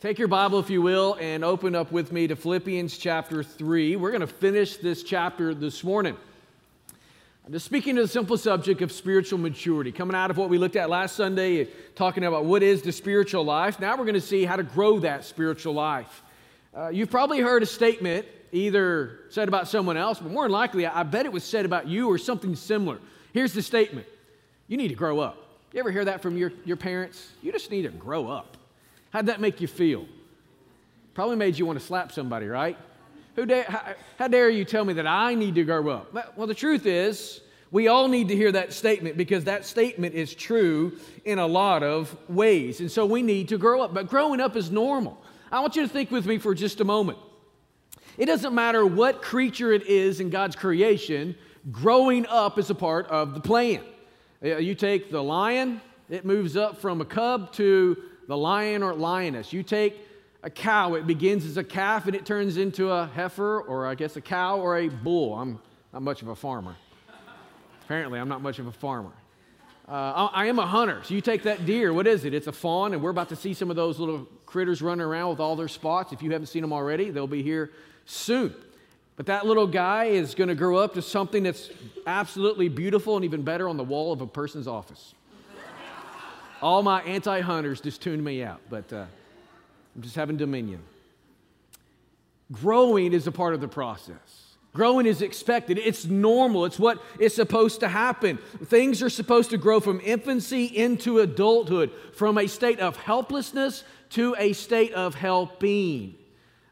Take your Bible, if you will, and open up with me to Philippians chapter 3. We're going to finish this chapter this morning. I'm just speaking to the simple subject of spiritual maturity, coming out of what we looked at last Sunday, talking about what is the spiritual life. Now we're going to see how to grow that spiritual life. Uh, you've probably heard a statement either said about someone else, but more than likely, I bet it was said about you or something similar. Here's the statement You need to grow up. You ever hear that from your, your parents? You just need to grow up. How'd that make you feel? Probably made you want to slap somebody, right? Who how, how dare you tell me that I need to grow up? Well, the truth is, we all need to hear that statement because that statement is true in a lot of ways. And so we need to grow up. But growing up is normal. I want you to think with me for just a moment. It doesn't matter what creature it is in God's creation, growing up is a part of the plan. You take the lion, it moves up from a cub to the lion or lioness. You take a cow, it begins as a calf and it turns into a heifer or I guess a cow or a bull. I'm not much of a farmer. Apparently, I'm not much of a farmer. Uh, I am a hunter. So you take that deer, what is it? It's a fawn, and we're about to see some of those little critters running around with all their spots. If you haven't seen them already, they'll be here soon. But that little guy is going to grow up to something that's absolutely beautiful and even better on the wall of a person's office. All my anti hunters just tuned me out, but uh, I'm just having dominion. Growing is a part of the process. Growing is expected. It's normal. It's what is supposed to happen. Things are supposed to grow from infancy into adulthood, from a state of helplessness to a state of helping.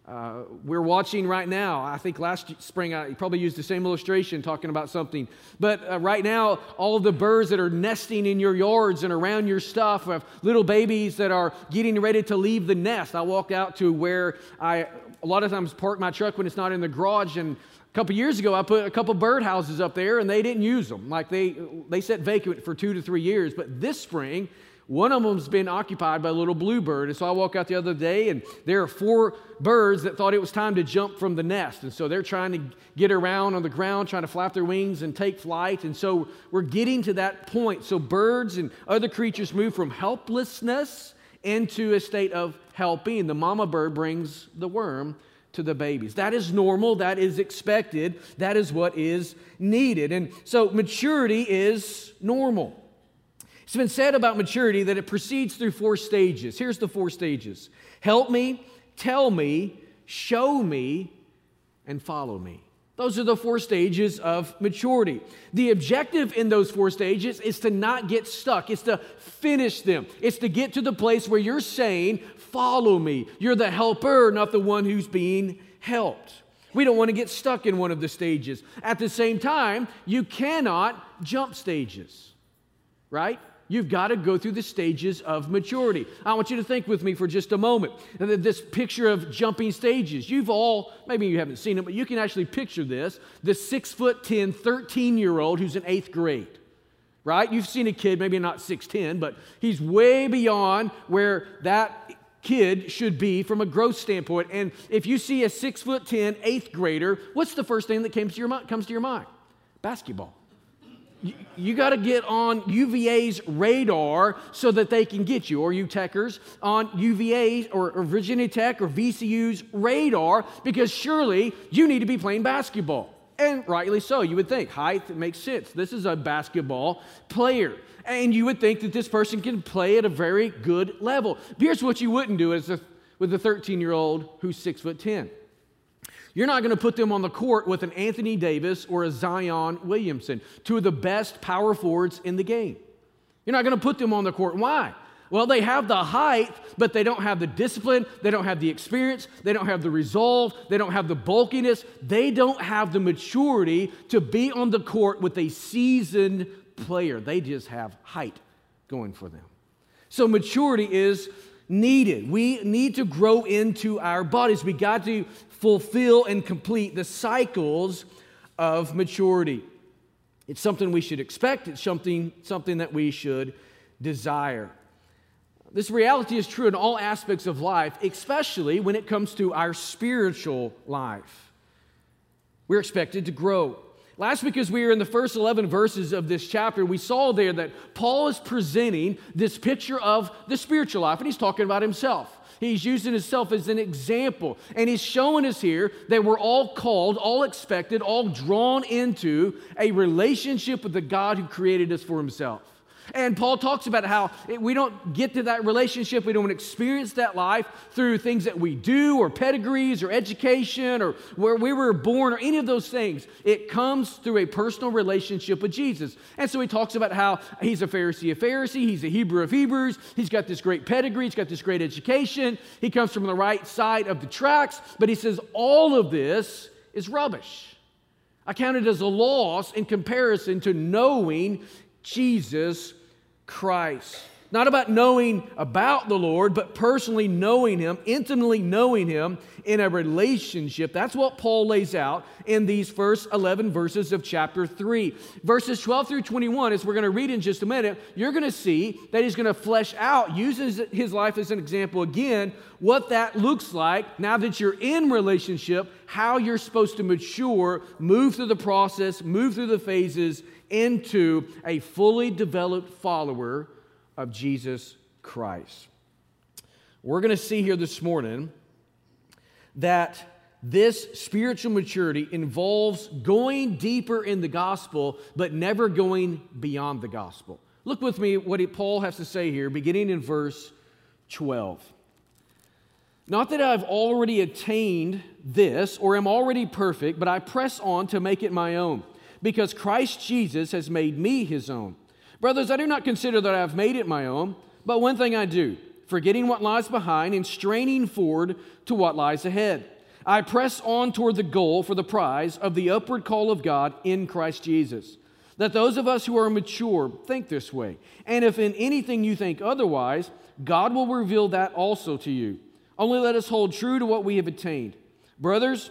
Uh, we're watching right now. I think last spring I probably used the same illustration talking about something. But uh, right now, all the birds that are nesting in your yards and around your stuff have little babies that are getting ready to leave the nest. I walk out to where I a lot of times park my truck when it's not in the garage. And a couple years ago, I put a couple bird houses up there and they didn't use them. Like they, they sat vacant for two to three years. But this spring, one of them's been occupied by a little bluebird. And so I walk out the other day, and there are four birds that thought it was time to jump from the nest. And so they're trying to get around on the ground, trying to flap their wings and take flight. And so we're getting to that point. So birds and other creatures move from helplessness into a state of helping. The mama bird brings the worm to the babies. That is normal, that is expected, that is what is needed. And so maturity is normal. It's been said about maturity that it proceeds through four stages. Here's the four stages help me, tell me, show me, and follow me. Those are the four stages of maturity. The objective in those four stages is to not get stuck, it's to finish them. It's to get to the place where you're saying, Follow me. You're the helper, not the one who's being helped. We don't want to get stuck in one of the stages. At the same time, you cannot jump stages, right? You've got to go through the stages of maturity. I want you to think with me for just a moment. And this picture of jumping stages. You've all, maybe you haven't seen it, but you can actually picture this. the six foot 10, 13 year old who's in eighth grade, right? You've seen a kid, maybe not 6'10, but he's way beyond where that kid should be from a growth standpoint. And if you see a six foot 10, eighth grader, what's the first thing that comes to your, comes to your mind? Basketball you, got to get on UVA's radar so that they can get you, or you techers, on UVA's or, or Virginia Tech or VCU's radar because surely you need to be playing basketball. And rightly so, you would think. Height makes sense. This is a basketball player. And you would think that this person can play at a very good level. Here's what you wouldn't do as a, with a 13 year old who's six foot 10. You're not going to put them on the court with an Anthony Davis or a Zion Williamson, two of the best power forwards in the game. You're not going to put them on the court. Why? Well, they have the height, but they don't have the discipline, they don't have the experience, they don't have the resolve, they don't have the bulkiness, they don't have the maturity to be on the court with a seasoned player. They just have height going for them. So, maturity is needed. We need to grow into our bodies. We got to fulfill and complete the cycles of maturity. It's something we should expect, it's something, something that we should desire. This reality is true in all aspects of life, especially when it comes to our spiritual life. We're expected to grow. Last week, as we were in the first 11 verses of this chapter, we saw there that Paul is presenting this picture of the spiritual life, and he's talking about himself. He's using himself as an example. And he's showing us here that we're all called, all expected, all drawn into a relationship with the God who created us for himself. And Paul talks about how we don't get to that relationship, we don't experience that life through things that we do or pedigrees or education or where we were born or any of those things. It comes through a personal relationship with Jesus. And so he talks about how he's a Pharisee of Pharisee, he's a Hebrew of Hebrews, he's got this great pedigree, he's got this great education, he comes from the right side of the tracks, but he says all of this is rubbish. I count it as a loss in comparison to knowing Jesus Christ. Not about knowing about the Lord, but personally knowing Him, intimately knowing Him in a relationship. That's what Paul lays out in these first 11 verses of chapter 3. Verses 12 through 21, as we're going to read in just a minute, you're going to see that he's going to flesh out, uses his life as an example again, what that looks like now that you're in relationship, how you're supposed to mature, move through the process, move through the phases into a fully developed follower of Jesus Christ. We're going to see here this morning that this spiritual maturity involves going deeper in the gospel, but never going beyond the gospel. Look with me what Paul has to say here, beginning in verse 12. Not that I've already attained this or am already perfect, but I press on to make it my own because Christ Jesus has made me his own. Brothers, I do not consider that I have made it my own, but one thing I do, forgetting what lies behind and straining forward to what lies ahead. I press on toward the goal for the prize of the upward call of God in Christ Jesus. Let those of us who are mature think this way. And if in anything you think otherwise, God will reveal that also to you. Only let us hold true to what we have attained. Brothers,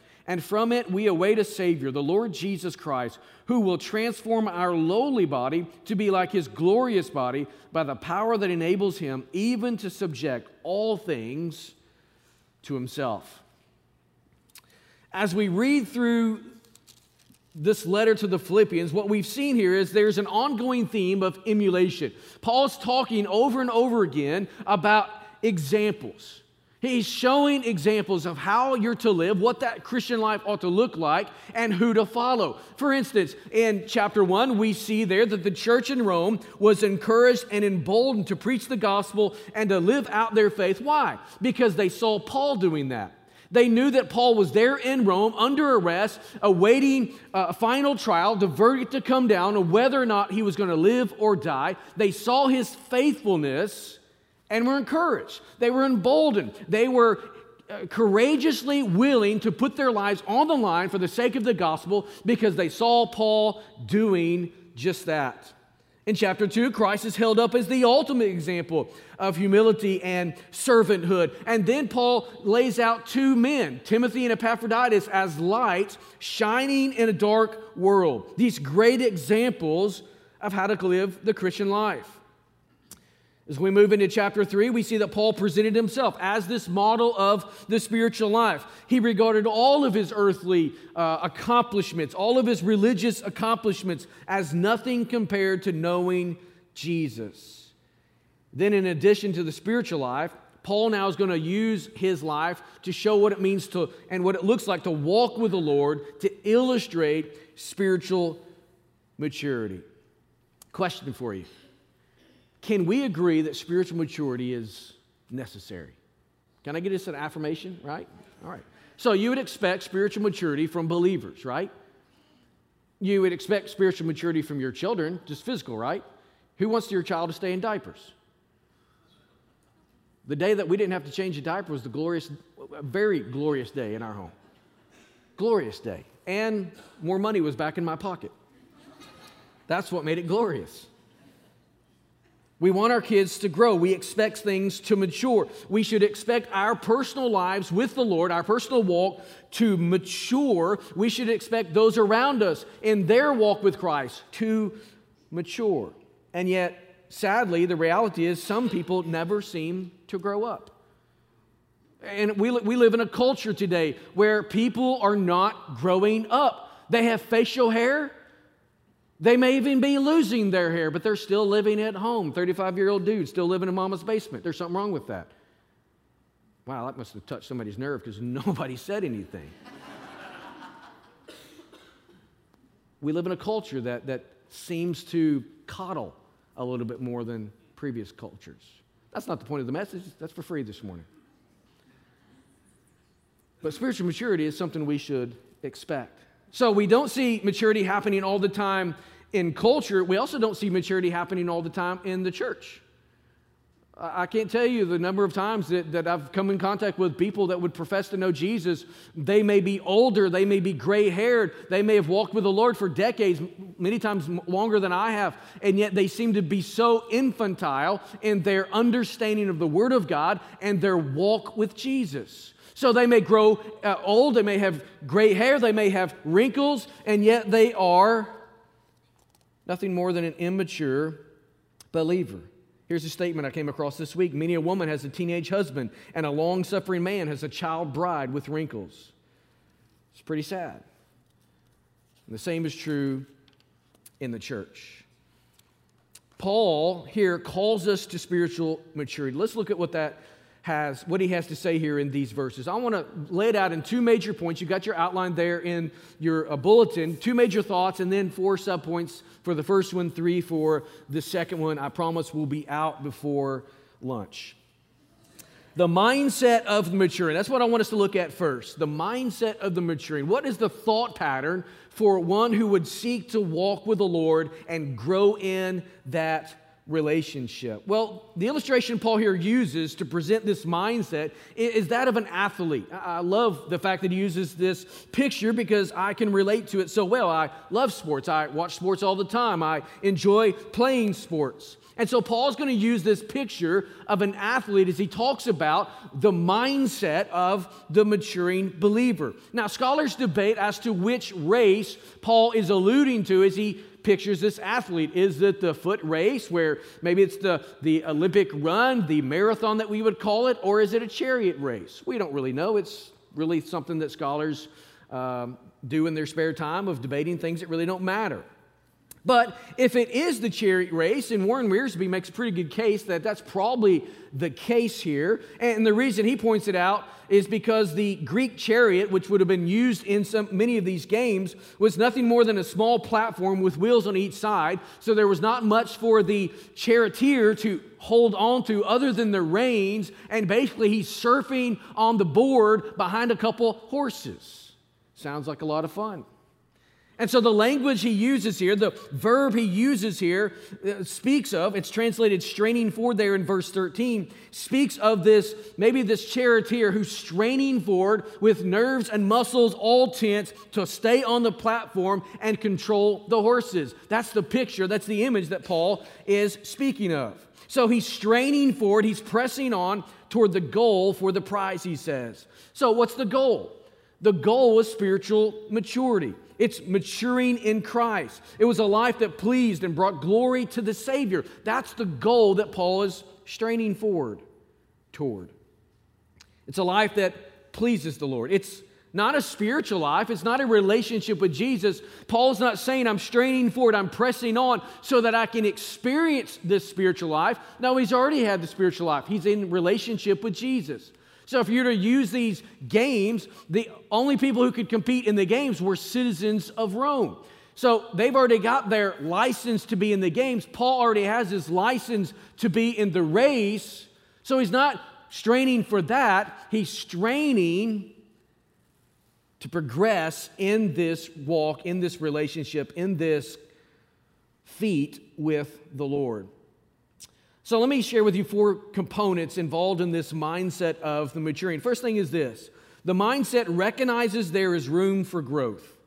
and from it we await a Savior, the Lord Jesus Christ, who will transform our lowly body to be like his glorious body by the power that enables him even to subject all things to himself. As we read through this letter to the Philippians, what we've seen here is there's an ongoing theme of emulation. Paul's talking over and over again about examples. He's showing examples of how you're to live, what that Christian life ought to look like, and who to follow. For instance, in chapter 1, we see there that the church in Rome was encouraged and emboldened to preach the gospel and to live out their faith. Why? Because they saw Paul doing that. They knew that Paul was there in Rome under arrest, awaiting a final trial, the verdict to come down on whether or not he was going to live or die. They saw his faithfulness and were encouraged. They were emboldened. They were uh, courageously willing to put their lives on the line for the sake of the gospel because they saw Paul doing just that. In chapter 2, Christ is held up as the ultimate example of humility and servanthood. And then Paul lays out two men, Timothy and Epaphroditus, as lights shining in a dark world. These great examples of how to live the Christian life. As we move into chapter 3, we see that Paul presented himself as this model of the spiritual life. He regarded all of his earthly uh, accomplishments, all of his religious accomplishments, as nothing compared to knowing Jesus. Then, in addition to the spiritual life, Paul now is going to use his life to show what it means to and what it looks like to walk with the Lord to illustrate spiritual maturity. Question for you can we agree that spiritual maturity is necessary? Can I get us an affirmation, right? All right. So you would expect spiritual maturity from believers, right? You would expect spiritual maturity from your children, just physical, right? Who wants your child to stay in diapers? The day that we didn't have to change a diaper was the glorious, very glorious day in our home. Glorious day. And more money was back in my pocket. That's what made it glorious. We want our kids to grow. We expect things to mature. We should expect our personal lives with the Lord, our personal walk to mature. We should expect those around us in their walk with Christ to mature. And yet, sadly, the reality is some people never seem to grow up. And we, we live in a culture today where people are not growing up. They have facial hair, they may even be losing their hair, but they're still living at home. 35 year old dude still living in mama's basement. There's something wrong with that. Wow, that must have touched somebody's nerve because nobody said anything. we live in a culture that, that seems to coddle a little bit more than previous cultures. That's not the point of the message, that's for free this morning. But spiritual maturity is something we should expect. So we don't see maturity happening all the time in culture. We also don't see maturity happening all the time in the church. I can't tell you the number of times that, that I've come in contact with people that would profess to know Jesus. They may be older, they may be gray haired, they may have walked with the Lord for decades, many times longer than I have, and yet they seem to be so infantile in their understanding of the Word of God and their walk with Jesus. So they may grow uh, old, they may have gray hair, they may have wrinkles, and yet they are nothing more than an immature believer. Here's a statement I came across this week Many a woman has a teenage husband, and a long suffering man has a child bride with wrinkles. It's pretty sad. And the same is true in the church. Paul here calls us to spiritual maturity. Let's look at what that has, what he has to say here in these verses. I want to lay it out in two major points. You got your outline there in your uh, bulletin, two major thoughts, and then four subpoints for the first one, three for the second one. I promise we'll be out before lunch. The mindset of the maturing. That's what I want us to look at first. The mindset of the maturing. What is the thought pattern for one who would seek to walk with the Lord and grow in that relationship? Well, the illustration Paul here uses to present this mindset is that of an athlete. I love the fact that he uses this picture because I can relate to it so well. I love sports, I watch sports all the time, I enjoy playing sports. And so Paul's going to use this picture of an athlete as he talks about the mindset of the maturing believer. Now, scholars debate as to which race Paul is alluding to as he pictures this athlete. Is it the foot race, where maybe it's the, the Olympic run, the marathon that we would call it, or is it a chariot race? We don't really know. It's really something that scholars um, do in their spare time of debating things that really don't matter. But if it is the chariot race, and Warren Wiersbe makes a pretty good case that that's probably the case here. And the reason he points it out is because the Greek chariot, which would have been used in some, many of these games, was nothing more than a small platform with wheels on each side. So there was not much for the charioteer to hold on to other than the reins. And basically, he's surfing on the board behind a couple horses. Sounds like a lot of fun. And so the language he uses here, the verb he uses here, uh, speaks of, it's translated straining forward there in verse 13, speaks of this, maybe this charioteer who's straining forward with nerves and muscles all tense to stay on the platform and control the horses. That's the picture, that's the image that Paul is speaking of. So he's straining forward, he's pressing on toward the goal for the prize, he says. So what's the goal? The goal was spiritual maturity. It's maturing in Christ. It was a life that pleased and brought glory to the Savior. That's the goal that Paul is straining forward toward. It's a life that pleases the Lord. It's not a spiritual life. It's not a relationship with Jesus. Paul's not saying I'm straining forward, I'm pressing on so that I can experience this spiritual life. No, he's already had the spiritual life. He's in relationship with Jesus. So if you were to use these games, the only people who could compete in the games were citizens of Rome. So they've already got their license to be in the games. Paul already has his license to be in the race. So he's not straining for that, he's straining to progress in this walk, in this relationship, in this feat with the Lord. So let me share with you four components involved in this mindset of the maturing. First thing is this the mindset recognizes there is room for growth.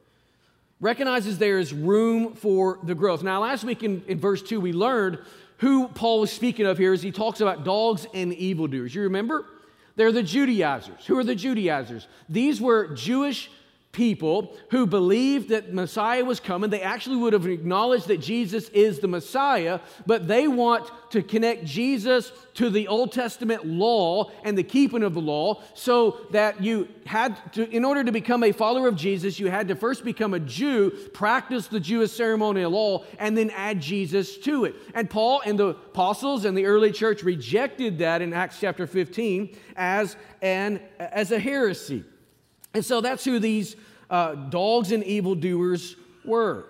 Recognizes there is room for the growth. Now, last week in, in verse 2, we learned who Paul was speaking of here as he talks about dogs and evildoers. You remember? They're the Judaizers. Who are the Judaizers? These were Jewish people who believed that Messiah was coming. They actually would have acknowledged that Jesus is the Messiah, but they want to connect Jesus to the Old Testament law and the keeping of the law so that you had to, in order to become a follower of Jesus, you had to first become a Jew, practice the Jewish ceremonial law, and then add Jesus to it. And Paul and the apostles and the early church rejected that in Acts chapter 15 as, an, as a heresy. And so that's who these uh, dogs and evildoers were.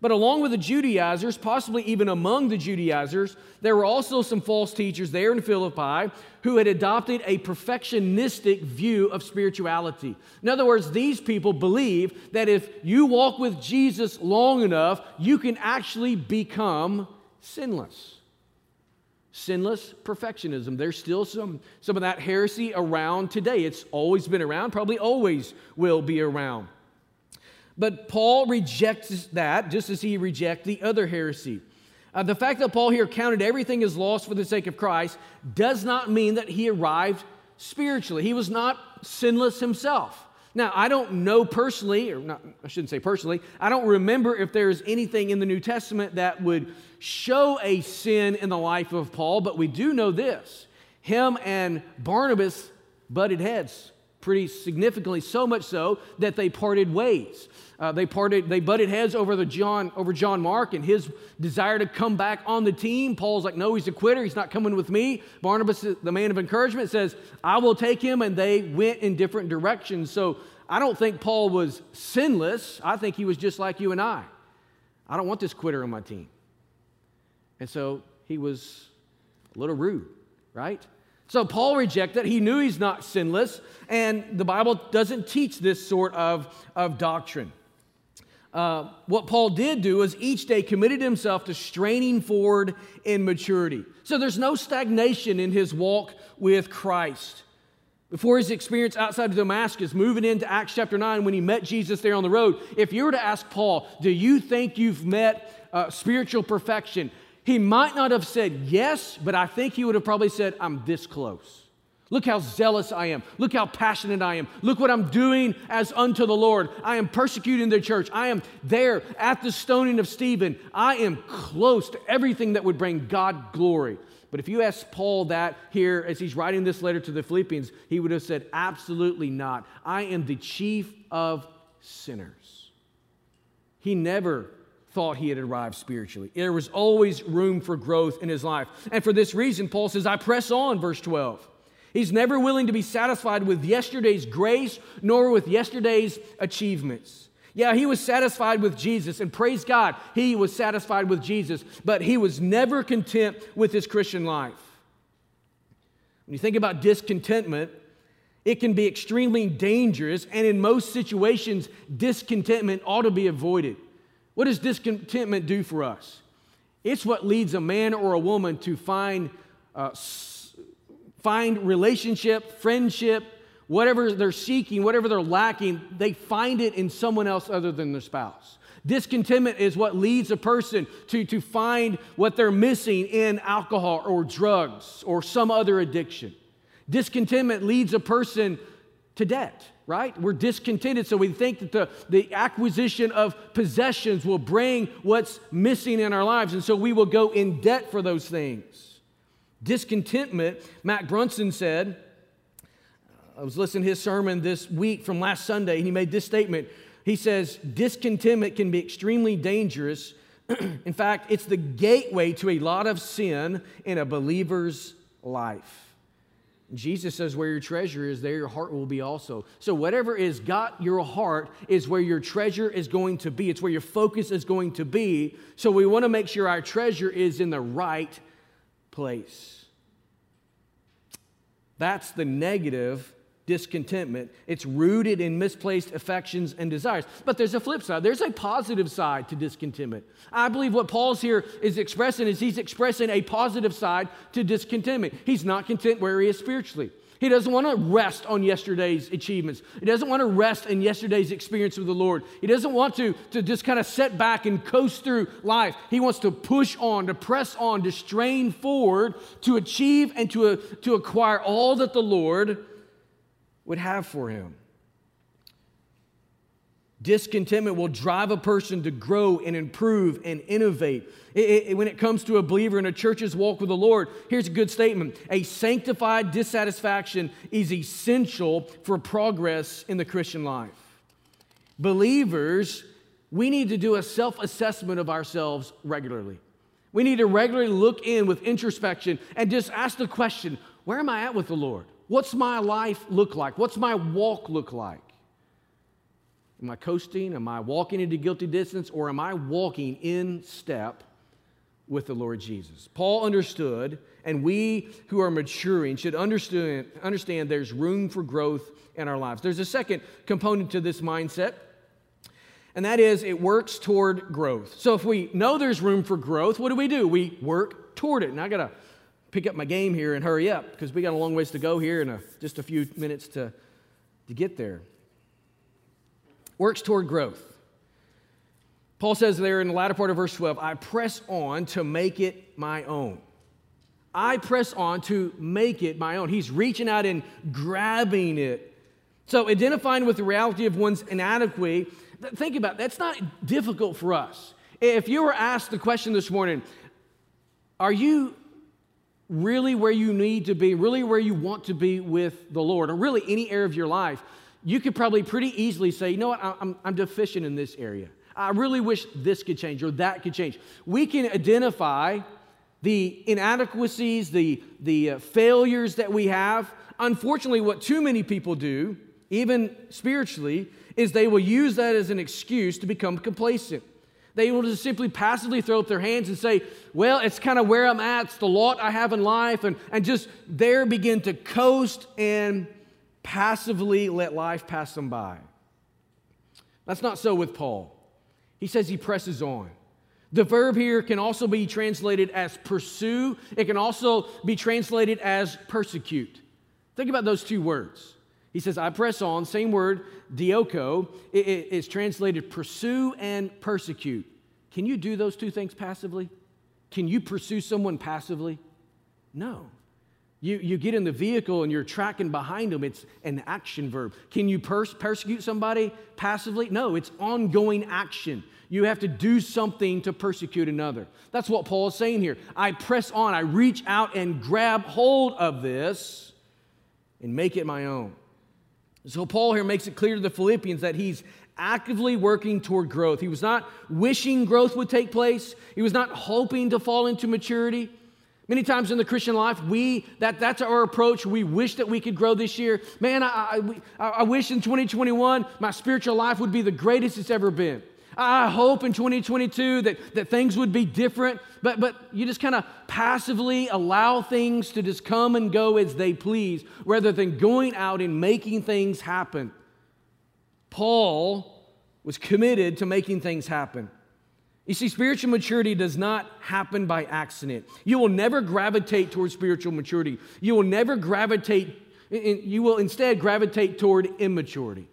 But along with the Judaizers, possibly even among the Judaizers, there were also some false teachers there in Philippi who had adopted a perfectionistic view of spirituality. In other words, these people believe that if you walk with Jesus long enough, you can actually become sinless sinless perfectionism. There's still some, some of that heresy around today. It's always been around, probably always will be around. But Paul rejects that just as he rejects the other heresy. Uh, the fact that Paul here counted everything as lost for the sake of Christ does not mean that he arrived spiritually. He was not sinless himself. Now, I don't know personally, or not, I shouldn't say personally, I don't remember if there's anything in the New Testament that would show a sin in the life of Paul, but we do know this. Him and Barnabas butted heads pretty significantly, so much so that they parted ways. Uh, they parted, they butted heads over the John, over John Mark and his desire to come back on the team. Paul's like, no, he's a quitter. He's not coming with me. Barnabas, the man of encouragement, says, I will take him, and they went in different directions. So I don't think Paul was sinless. I think he was just like you and I. I don't want this quitter on my team. And so he was a little rude, right? So Paul rejected. He knew he's not sinless, and the Bible doesn't teach this sort of, of doctrine. Uh, what Paul did do is each day committed himself to straining forward in maturity. So there's no stagnation in his walk with Christ. Before his experience outside of Damascus, moving into Acts chapter 9, when he met Jesus there on the road, if you were to ask Paul, Do you think you've met uh, spiritual perfection? He might not have said yes, but I think he would have probably said, I'm this close. Look how zealous I am. Look how passionate I am. Look what I'm doing as unto the Lord. I am persecuting the church. I am there at the stoning of Stephen. I am close to everything that would bring God glory. But if you ask Paul that here as he's writing this letter to the Philippians, he would have said, Absolutely not. I am the chief of sinners. He never thought he had arrived spiritually. There was always room for growth in his life. And for this reason, Paul says, I press on, verse 12. He's never willing to be satisfied with yesterday's grace nor with yesterday's achievements. Yeah, he was satisfied with Jesus, and praise God, he was satisfied with Jesus, but he was never content with his Christian life. When you think about discontentment, it can be extremely dangerous, and in most situations, discontentment ought to be avoided. What does discontentment do for us? It's what leads a man or a woman to find, uh, find relationship, friendship, whatever they're seeking, whatever they're lacking, they find it in someone else other than their spouse. Discontentment is what leads a person to, to find what they're missing in alcohol or drugs or some other addiction. Discontentment leads a person to debt, right? We're discontented, so we think that the, the acquisition of possessions will bring what's missing in our lives, and so we will go in debt for those things. Discontentment, Mac Brunson said, I was listening to his sermon this week from last Sunday, and he made this statement. He says, Discontentment can be extremely dangerous. in fact, it's the gateway to a lot of sin in a believer's life. Jesus says, Where your treasure is, there your heart will be also. So, whatever is got your heart is where your treasure is going to be. It's where your focus is going to be. So, we want to make sure our treasure is in the right place. That's the negative discontentment. It's rooted in misplaced affections and desires. But there's a flip side. There's a positive side to discontentment. I believe what Paul's here is expressing is he's expressing a positive side to discontentment. He's not content where he is spiritually. He doesn't want to rest on yesterday's achievements. He doesn't want to rest in yesterday's experience with the Lord. He doesn't want to, to just kind of set back and coast through life. He wants to push on, to press on, to strain forward, to achieve and to, to acquire all that the Lord would have for him. Discontentment will drive a person to grow and improve and innovate. It, it, when it comes to a believer in a church's walk with the Lord, here's a good statement A sanctified dissatisfaction is essential for progress in the Christian life. Believers, we need to do a self assessment of ourselves regularly. We need to regularly look in with introspection and just ask the question where am I at with the Lord? What's my life look like? What's my walk look like? Am I coasting? Am I walking into guilty distance? Or am I walking in step with the Lord Jesus? Paul understood, and we who are maturing should understand, understand there's room for growth in our lives. There's a second component to this mindset, and that is it works toward growth. So if we know there's room for growth, what do we do? We work toward it. And I got to pick up my game here and hurry up because we got a long ways to go here and a, just a few minutes to, to get there works toward growth. Paul says there in the latter part of verse 12, I press on to make it my own. I press on to make it my own. He's reaching out and grabbing it. So, identifying with the reality of one's inadequacy, think about it, that's not difficult for us. If you were asked the question this morning, are you really where you need to be, really where you want to be with the Lord, or really any area of your life? you could probably pretty easily say, you know what, I'm, I'm deficient in this area. I really wish this could change or that could change. We can identify the inadequacies, the, the uh, failures that we have. Unfortunately, what too many people do, even spiritually, is they will use that as an excuse to become complacent. They will just simply passively throw up their hands and say, Well, it's kind of where I'm at, it's the lot I have in life, and, and just there begin to coast and passively let life pass them by. That's not so with Paul. He says he presses on. The verb here can also be translated as pursue, it can also be translated as persecute. Think about those two words. He says, I press on, same word, dioko, it is translated pursue and persecute. Can you do those two things passively? Can you pursue someone passively? No. You, you get in the vehicle and you're tracking behind them. It's an action verb. Can you pers- persecute somebody passively? No, it's ongoing action. You have to do something to persecute another. That's what Paul is saying here. I press on, I reach out and grab hold of this and make it my own. So, Paul here makes it clear to the Philippians that he's actively working toward growth. He was not wishing growth would take place, he was not hoping to fall into maturity. Many times in the Christian life, we that that's our approach. We wish that we could grow this year. Man, I, I, I wish in 2021 my spiritual life would be the greatest it's ever been. I hope in 2022 that, that things would be different, but, but you just kind of passively allow things to just come and go as they please rather than going out and making things happen. Paul was committed to making things happen. You see, spiritual maturity does not happen by accident. You will never gravitate towards spiritual maturity. You will never gravitate, you will instead gravitate toward immaturity.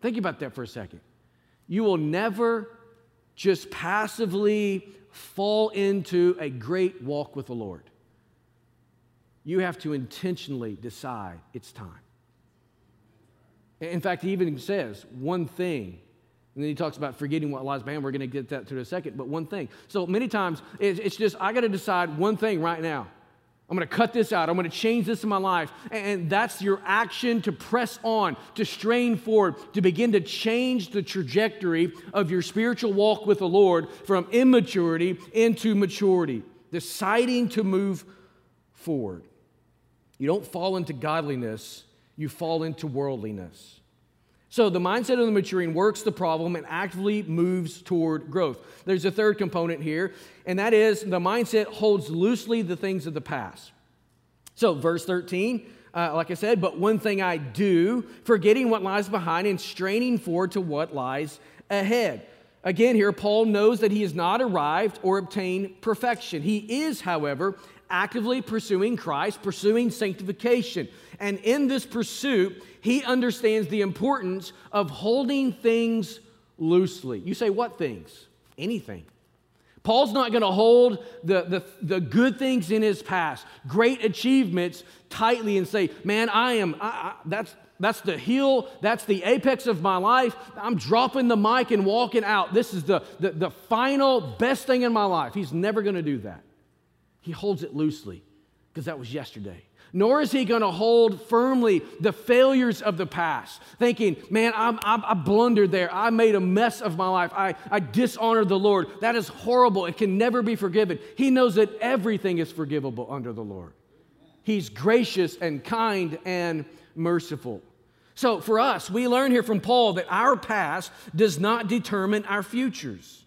Think about that for a second. You will never just passively fall into a great walk with the Lord. You have to intentionally decide it's time. In fact, he even says one thing and then he talks about forgetting what lies behind. We're going to get that to in a second. But one thing. So many times it's just, I got to decide one thing right now. I'm going to cut this out. I'm going to change this in my life. And that's your action to press on, to strain forward, to begin to change the trajectory of your spiritual walk with the Lord from immaturity into maturity, deciding to move forward. You don't fall into godliness, you fall into worldliness. So the mindset of the maturing works the problem and actively moves toward growth. There's a third component here, and that is the mindset holds loosely the things of the past. So, verse 13, uh, like I said, but one thing I do, forgetting what lies behind and straining forward to what lies ahead. Again, here, Paul knows that he has not arrived or obtained perfection. He is, however, actively pursuing Christ, pursuing sanctification. And in this pursuit, he understands the importance of holding things loosely. You say, what things? Anything. Paul's not going to hold the, the, the, good things in his past, great achievements, tightly and say, Man, I am, I, I, that's, that's the heel, that's the apex of my life. I'm dropping the mic and walking out. This is the, the, the final best thing in my life. He's never going to do that. He holds it loosely because that was yesterday. Nor is he going to hold firmly the failures of the past, thinking, man, I'm, I'm, i blundered there. I made a mess of my life. I, I dishonored the Lord. That is horrible. It can never be forgiven. He knows that everything is forgivable under the Lord. He's gracious and kind and merciful. So for us, we learn here from Paul that our past does not determine our futures,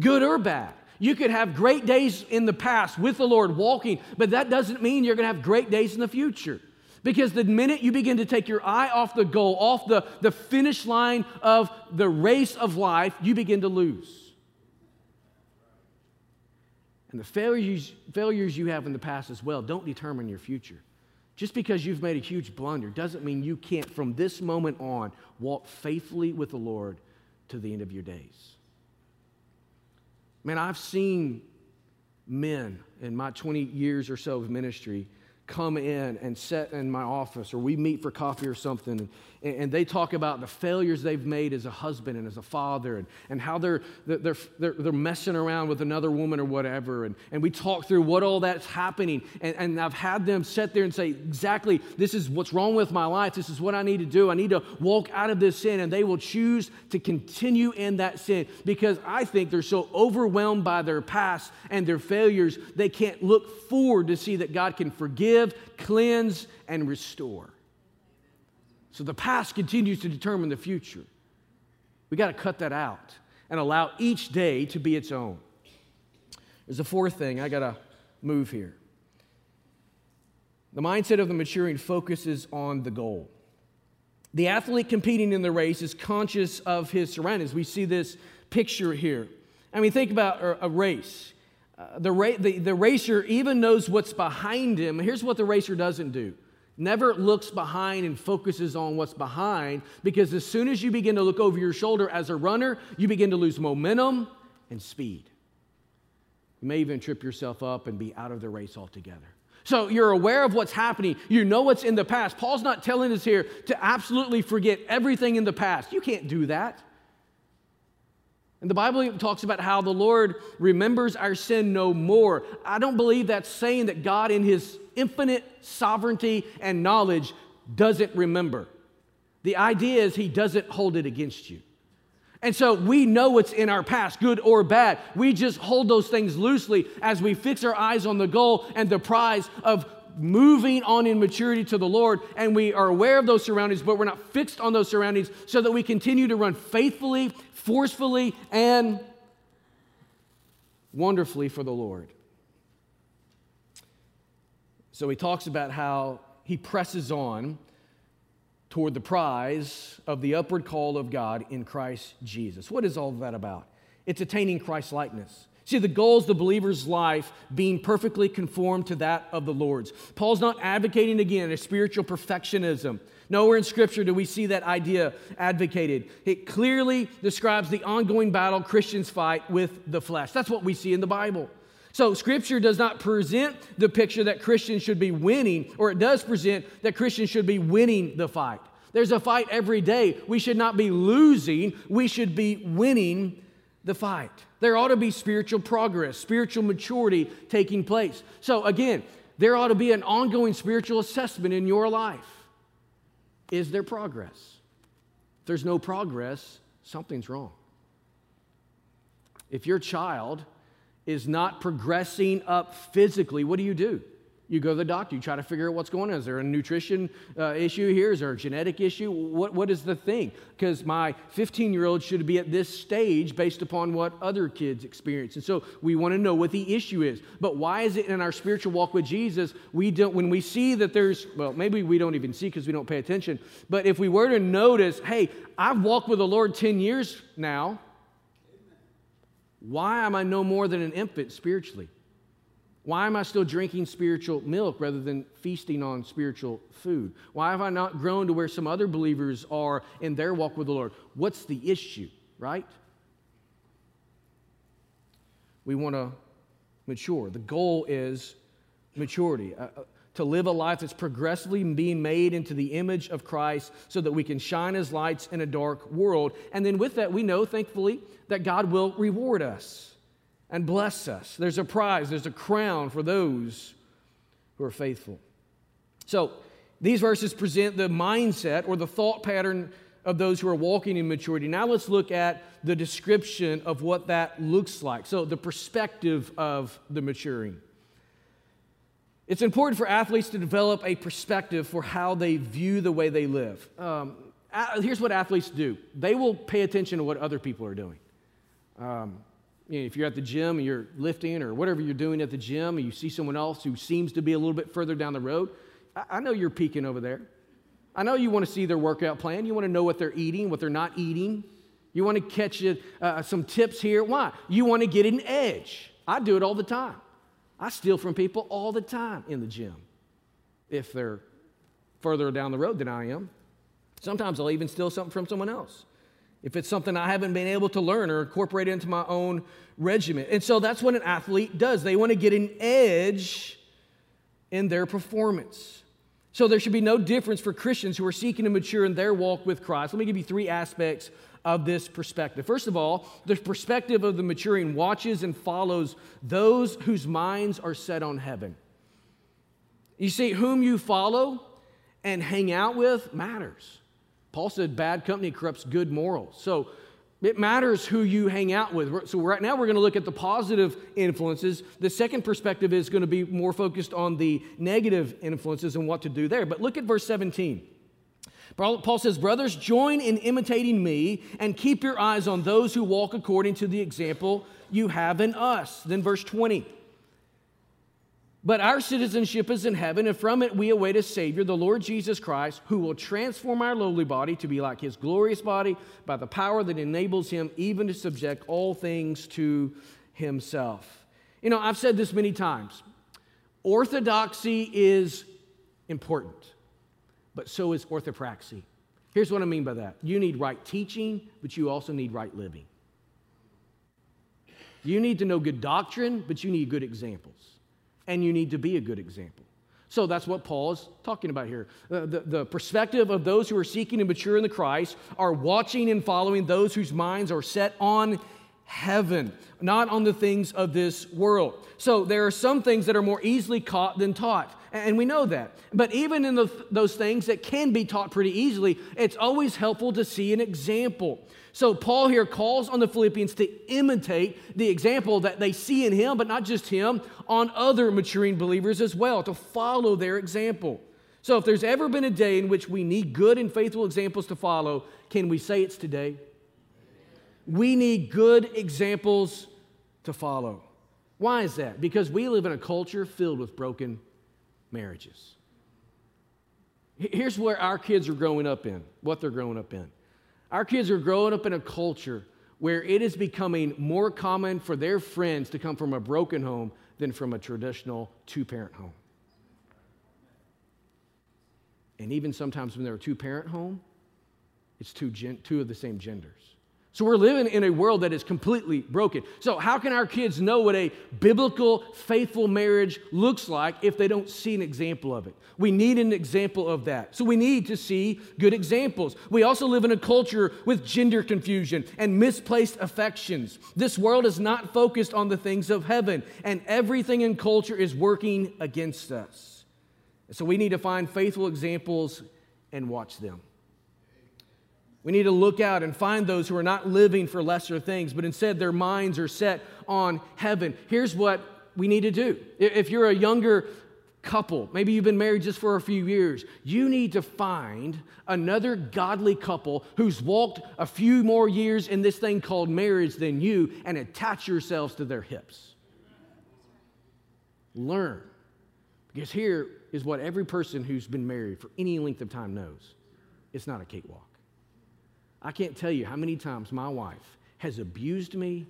good or bad. You could have great days in the past with the Lord walking, but that doesn't mean you're going to have great days in the future. Because the minute you begin to take your eye off the goal, off the, the finish line of the race of life, you begin to lose. And the failures, failures you have in the past as well don't determine your future. Just because you've made a huge blunder doesn't mean you can't, from this moment on, walk faithfully with the Lord to the end of your days. Man, I've seen men in my 20 years or so of ministry come in and sit in my office or we meet for coffee or something and, they talk about the failures they've made as a husband and as a father and, and how they're, they're, they're, they're messing around with another woman or whatever. And, and we talk through what all that's happening. And, and i've had them sit there and say exactly this is what's wrong with my life. This is what i need to do. I need to walk out of this sin. And they will choose to continue in that sin because i think they're so overwhelmed by their past and their failures they can't look forward to see that god can forgive forgive, cleanse, and restore. So the past continues to determine the future. We got to cut that out and allow each day to be its own. There's a fourth thing I got to move here. The mindset of the maturing focuses on the goal. The athlete competing in the race is conscious of his surroundings. We see this picture here. I mean, think about a race. Uh, the, ra- the, the racer even knows what's behind him. Here's what the racer doesn't do never looks behind and focuses on what's behind because as soon as you begin to look over your shoulder as a runner, you begin to lose momentum and speed. You may even trip yourself up and be out of the race altogether. So you're aware of what's happening. You know what's in the past. Paul's not telling us here to absolutely forget everything in the past. You can't do that. And the Bible talks about how the Lord remembers our sin no more. I don't believe that's saying that God, in His infinite sovereignty and knowledge, doesn't remember. The idea is He doesn't hold it against you. And so we know what's in our past, good or bad. We just hold those things loosely as we fix our eyes on the goal and the prize of moving on in maturity to the Lord, and we are aware of those surroundings, but we're not fixed on those surroundings so that we continue to run faithfully, forcefully, and wonderfully for the Lord. So he talks about how he presses on toward the prize of the upward call of God in Christ Jesus. What is all that about? It's attaining Christ likeness. See, the goal is the believer's life being perfectly conformed to that of the Lord's. Paul's not advocating again a spiritual perfectionism. Nowhere in Scripture do we see that idea advocated. It clearly describes the ongoing battle Christians fight with the flesh. That's what we see in the Bible. So, Scripture does not present the picture that Christians should be winning, or it does present that Christians should be winning the fight. There's a fight every day. We should not be losing, we should be winning the fight. There ought to be spiritual progress, spiritual maturity taking place. So, again, there ought to be an ongoing spiritual assessment in your life. Is there progress? If there's no progress, something's wrong. If your child is not progressing up physically, what do you do? You go to the doctor, you try to figure out what's going on. Is there a nutrition uh, issue here? Is there a genetic issue? What, what is the thing? Because my 15 year old should be at this stage based upon what other kids experience. And so we want to know what the issue is. But why is it in our spiritual walk with Jesus, we don't, when we see that there's, well, maybe we don't even see because we don't pay attention, but if we were to notice, hey, I've walked with the Lord 10 years now, why am I no more than an infant spiritually? Why am I still drinking spiritual milk rather than feasting on spiritual food? Why have I not grown to where some other believers are in their walk with the Lord? What's the issue, right? We want to mature. The goal is maturity. Uh, uh, to live a life that's progressively being made into the image of Christ so that we can shine as lights in a dark world. And then with that, we know, thankfully, that God will reward us and bless us. There's a prize, there's a crown for those who are faithful. So, these verses present the mindset or the thought pattern of those who are walking in maturity. Now, let's look at the description of what that looks like. So, the perspective of the maturing. It's important for athletes to develop a perspective for how they view the way they live. Um, here's what athletes do they will pay attention to what other people are doing. Um, you know, if you're at the gym and you're lifting or whatever you're doing at the gym and you see someone else who seems to be a little bit further down the road, I, I know you're peeking over there. I know you want to see their workout plan. You want to know what they're eating, what they're not eating. You want to catch uh, some tips here. Why? You want to get an edge. I do it all the time. I steal from people all the time in the gym if they're further down the road than I am. Sometimes I'll even steal something from someone else if it's something I haven't been able to learn or incorporate into my own regimen. And so that's what an athlete does. They want to get an edge in their performance. So there should be no difference for Christians who are seeking to mature in their walk with Christ. Let me give you three aspects of this perspective. First of all, the perspective of the maturing watches and follows those whose minds are set on heaven. You see, whom you follow and hang out with matters. Paul said bad company corrupts good morals. So it matters who you hang out with. So right now we're going to look at the positive influences. The second perspective is going to be more focused on the negative influences and what to do there. But look at verse 17. Paul says, Brothers, join in imitating me and keep your eyes on those who walk according to the example you have in us. Then verse 20. But our citizenship is in heaven, and from it we await a Savior, the Lord Jesus Christ, who will transform our lowly body to be like his glorious body by the power that enables him even to subject all things to himself. You know, I've said this many times orthodoxy is important, but so is orthopraxy. Here's what I mean by that you need right teaching, but you also need right living. You need to know good doctrine, but you need good examples and you need to be a good example. So that's what Paul is talking about here. Uh, the, the perspective of those who are seeking to mature in the Christ are watching and following those whose minds are set on heaven, not on the things of this world. So there are some things that are more easily caught than taught, and we know that. But even in the, those things that can be taught pretty easily, it's always helpful to see an example. So, Paul here calls on the Philippians to imitate the example that they see in him, but not just him, on other maturing believers as well, to follow their example. So, if there's ever been a day in which we need good and faithful examples to follow, can we say it's today? We need good examples to follow. Why is that? Because we live in a culture filled with broken marriages. Here's where our kids are growing up in, what they're growing up in. Our kids are growing up in a culture where it is becoming more common for their friends to come from a broken home than from a traditional two parent home. And even sometimes when they're a two parent home, it's two, gen- two of the same genders. So we're living in a world that is completely broken. So, how can our kids know what a biblical, faithful marriage looks like if they don't see an example of it? We need an example of that. So, we need to see good examples. We also live in a culture with gender confusion and misplaced affections. This world is not focused on the things of heaven, and everything in culture is working against us. So, we need to find faithful examples and watch them. We need to look out and find those who are not living for lesser things, but instead their minds are set on heaven. Here's what we need to do. If you're a younger couple, maybe you've been married just for a few years, you need to find another godly couple who's walked a few more years in this thing called marriage than you and attach yourselves to their hips. Learn. Because here is what every person who's been married for any length of time knows it's not a cakewalk. I can't tell you how many times my wife has abused me.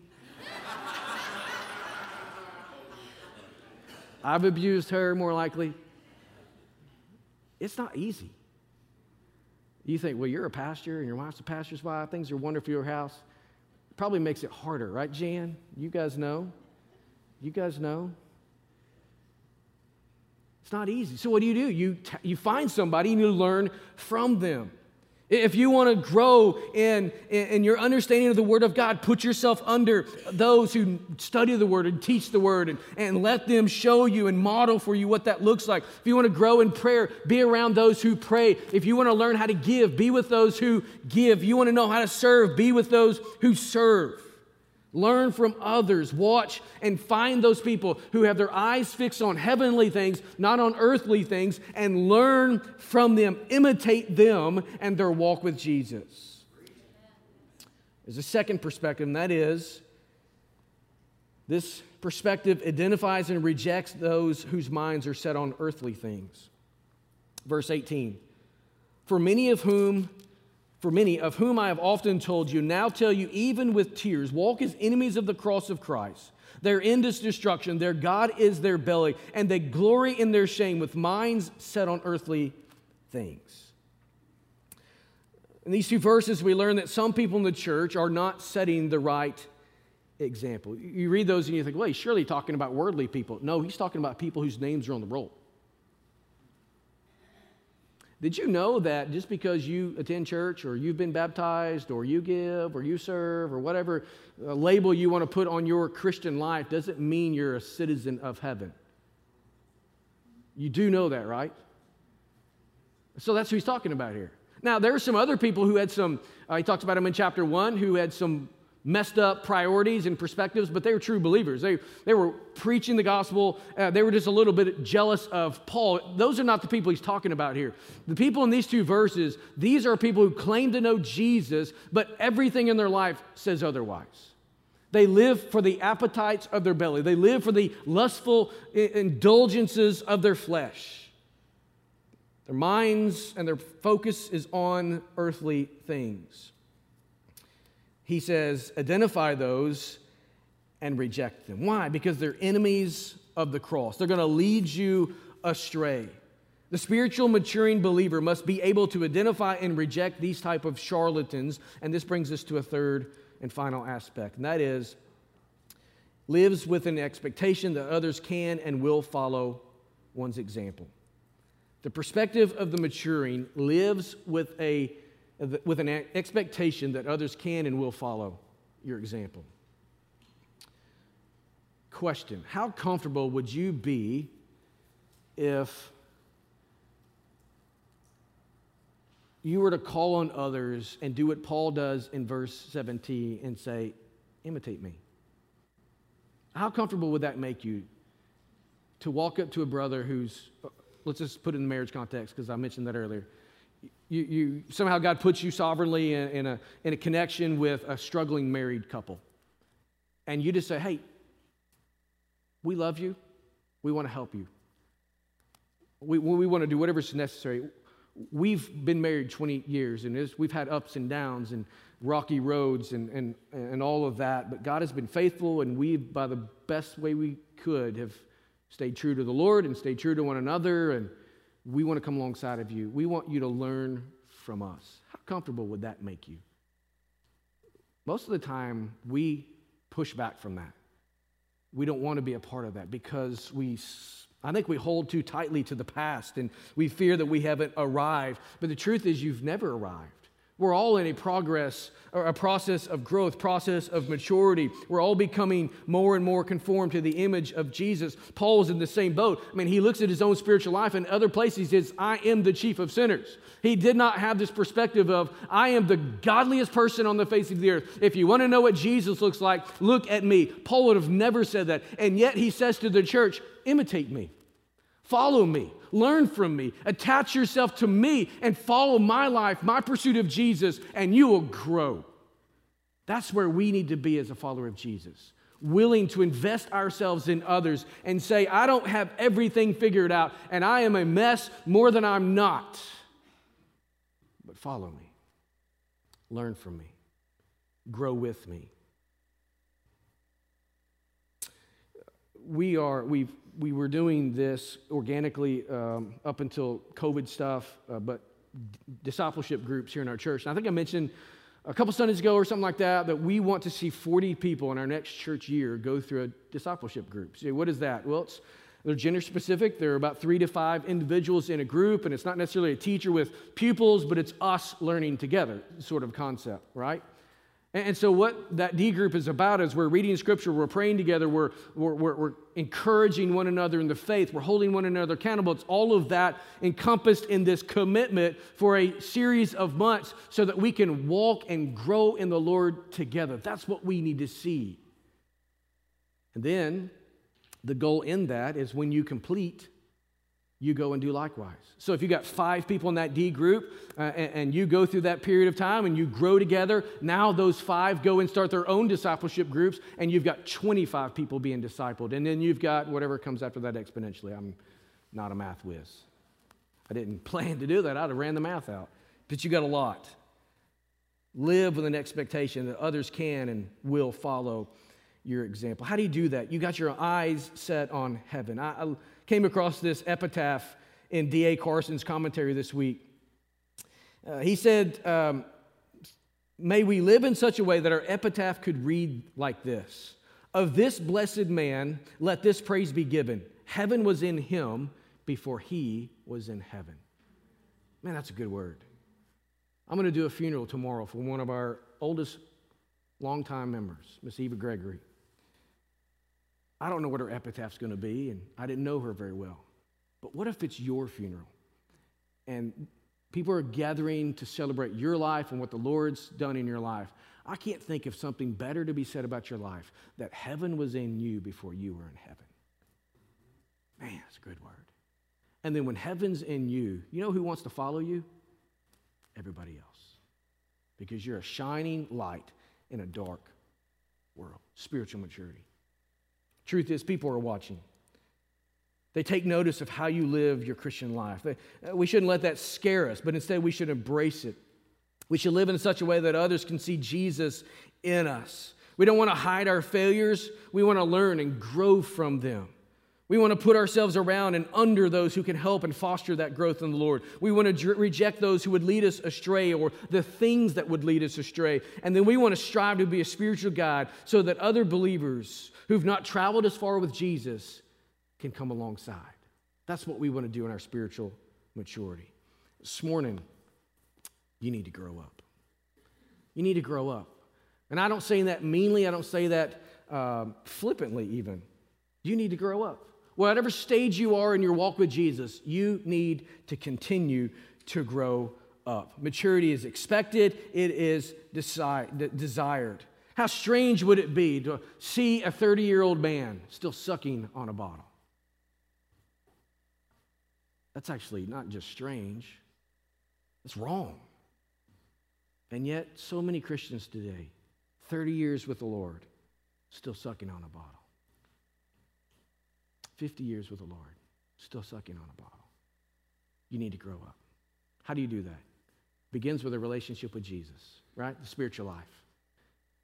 I've abused her more likely. It's not easy. You think, well, you're a pastor and your wife's a pastor's wife, things are wonderful at your house. Probably makes it harder, right, Jan? You guys know? You guys know? It's not easy. So, what do you do? You, t- you find somebody and you learn from them. If you want to grow in, in your understanding of the Word of God, put yourself under those who study the Word and teach the Word and, and let them show you and model for you what that looks like. If you want to grow in prayer, be around those who pray. If you want to learn how to give, be with those who give. You want to know how to serve, be with those who serve. Learn from others. Watch and find those people who have their eyes fixed on heavenly things, not on earthly things, and learn from them. Imitate them and their walk with Jesus. There's a second perspective, and that is this perspective identifies and rejects those whose minds are set on earthly things. Verse 18 For many of whom for many of whom I have often told you, now tell you, even with tears, walk as enemies of the cross of Christ. Their end is destruction, their God is their belly, and they glory in their shame with minds set on earthly things. In these two verses, we learn that some people in the church are not setting the right example. You read those and you think, well, he's surely talking about worldly people. No, he's talking about people whose names are on the roll. Did you know that just because you attend church or you've been baptized or you give or you serve or whatever uh, label you want to put on your Christian life doesn't mean you're a citizen of heaven? You do know that, right? So that's who he's talking about here. Now, there are some other people who had some, uh, he talks about them in chapter one, who had some messed up priorities and perspectives, but they were true believers. They, they were preaching the gospel. Uh, they were just a little bit jealous of Paul. Those are not the people he's talking about here. The people in these two verses, these are people who claim to know Jesus, but everything in their life says otherwise. They live for the appetites of their belly, they live for the lustful indulgences of their flesh. Their minds and their focus is on earthly things he says, identify those and reject them. Why? Because they're enemies of the cross. They're going to lead you astray. The spiritual maturing believer must be able to identify and reject these type of charlatans, and this brings us to a third and final aspect, and that is lives with an expectation that others can and will follow one's example. The perspective of the maturing lives with a with an expectation that others can and will follow your example. Question How comfortable would you be if you were to call on others and do what Paul does in verse 17 and say, Imitate me? How comfortable would that make you to walk up to a brother who's, let's just put it in the marriage context because I mentioned that earlier you, you, somehow God puts you sovereignly in, in, a, in a connection with a struggling married couple. And you just say, hey, we love you. We want to help you. We, we want to do whatever's necessary. We've been married 20 years, and we've had ups and downs and rocky roads and, and, and all of that. But God has been faithful, and we, by the best way we could, have stayed true to the Lord and stayed true to one another. And we want to come alongside of you. We want you to learn from us. How comfortable would that make you? Most of the time, we push back from that. We don't want to be a part of that because we, I think we hold too tightly to the past and we fear that we haven't arrived. But the truth is, you've never arrived. We're all in a progress or a process of growth, process of maturity. We're all becoming more and more conformed to the image of Jesus. Paul's in the same boat. I mean, he looks at his own spiritual life and other places he says, I am the chief of sinners. He did not have this perspective of, I am the godliest person on the face of the earth. If you want to know what Jesus looks like, look at me. Paul would have never said that. And yet he says to the church, imitate me. Follow me, learn from me, attach yourself to me, and follow my life, my pursuit of Jesus, and you will grow. That's where we need to be as a follower of Jesus. Willing to invest ourselves in others and say, I don't have everything figured out, and I am a mess more than I'm not. But follow me, learn from me, grow with me. we are, we've, we were doing this organically um, up until COVID stuff, uh, but discipleship groups here in our church. And I think I mentioned a couple Sundays ago or something like that that we want to see 40 people in our next church year go through a discipleship group. So, what is that? Well, it's they're gender specific. There are about three to five individuals in a group, and it's not necessarily a teacher with pupils, but it's us learning together, sort of concept, right? And so, what that D group is about is we're reading scripture, we're praying together, we're, we're, we're, encouraging one another in the faith, we're holding one another accountable. It's all of that encompassed in this commitment for a series of months so that we can walk and grow in the Lord together. That's what we need to see. And then, the goal in that is when you complete you go and do likewise. So if you got five people in that D group uh, and, and, you go through that period of time and you grow together, now those five go and start their own discipleship groups and you've got 25 people being discipled. And then you've got whatever comes after that exponentially. I'm not a math whiz. I didn't plan to do that. I'd have ran the math out. But you got a lot. Live with an expectation that others can and will follow your example. How do you do that? You got your eyes set on heaven. I, came across this epitaph in D.A. Carson's commentary this week. Uh, he said, um, May we live in such a way that our epitaph could read like this Of this blessed man, let this praise be given. Heaven was in him before he was in heaven. Man, that's a good word. I'm going to do a funeral tomorrow for one of our oldest longtime members, Miss Eva Gregory. I don't know what her epitaph's going to be, and I didn't know her very well. But what if it's your funeral? And people are gathering to celebrate your life and what the Lord's done in your life. I can't think of something better to be said about your life that heaven was in you before you were in heaven. Man, that's a good word. And then when heaven's in you, you know who wants to follow you? Everybody else. Because you're a shining light in a dark world. Spiritual maturity. Truth is, people are watching. They take notice of how you live your Christian life. Uh, we shouldn't let that scare us, but instead we should embrace it. We should live in such a way that others can see Jesus in us. We don't want to hide our failures, we want to learn and grow from them. We want to put ourselves around and under those who can help and foster that growth in the Lord. We want to reject those who would lead us astray or the things that would lead us astray. And then we want to strive to be a spiritual guide so that other believers who've not traveled as far with Jesus can come alongside. That's what we want to do in our spiritual maturity. This morning, you need to grow up. You need to grow up. And I don't say that meanly, I don't say that um, flippantly, even. You need to grow up. Whatever stage you are in your walk with Jesus, you need to continue to grow up. Maturity is expected, it is desi- desired. How strange would it be to see a 30 year old man still sucking on a bottle? That's actually not just strange, it's wrong. And yet, so many Christians today, 30 years with the Lord, still sucking on a bottle. 50 years with the Lord, still sucking on a bottle. You need to grow up. How do you do that? Begins with a relationship with Jesus, right? The spiritual life.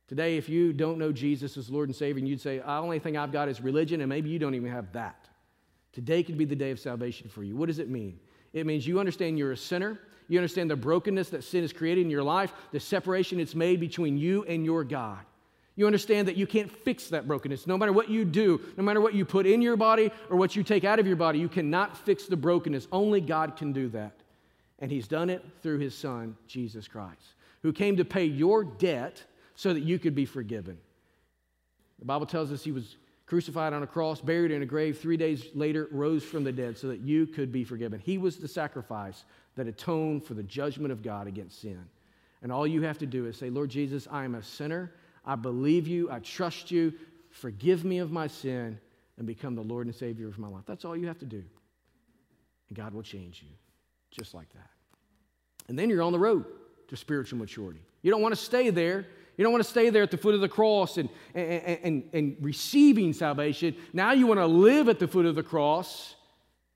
Today, if you don't know Jesus as Lord and Savior, and you'd say, the only thing I've got is religion, and maybe you don't even have that. Today could be the day of salvation for you. What does it mean? It means you understand you're a sinner. You understand the brokenness that sin has created in your life, the separation it's made between you and your God. You understand that you can't fix that brokenness. No matter what you do, no matter what you put in your body or what you take out of your body, you cannot fix the brokenness. Only God can do that. And He's done it through His Son, Jesus Christ, who came to pay your debt so that you could be forgiven. The Bible tells us he was crucified on a cross, buried in a grave, three days later, rose from the dead so that you could be forgiven. He was the sacrifice that atoned for the judgment of God against sin. And all you have to do is say, Lord Jesus, I am a sinner. I believe you. I trust you. Forgive me of my sin and become the Lord and Savior of my life. That's all you have to do. And God will change you just like that. And then you're on the road to spiritual maturity. You don't want to stay there you don't want to stay there at the foot of the cross and, and, and, and receiving salvation. Now you want to live at the foot of the cross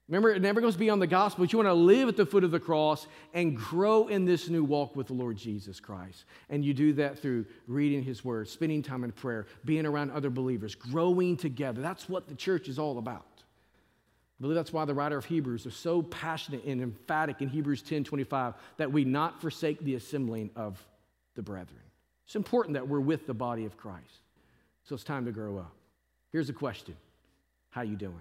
Remember, it never goes beyond the gospel, but you want to live at the foot of the cross and grow in this new walk with the Lord Jesus Christ. And you do that through reading His Word, spending time in prayer, being around other believers, growing together. That's what the church is all about. I believe that's why the writer of Hebrews is so passionate and emphatic in Hebrews 10 25 that we not forsake the assembling of the brethren. It's important that we're with the body of Christ. So it's time to grow up. Here's a question How you doing?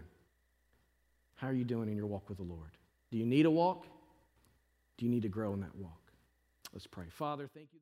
How are you doing in your walk with the Lord? Do you need a walk? Do you need to grow in that walk? Let's pray. Father, thank you.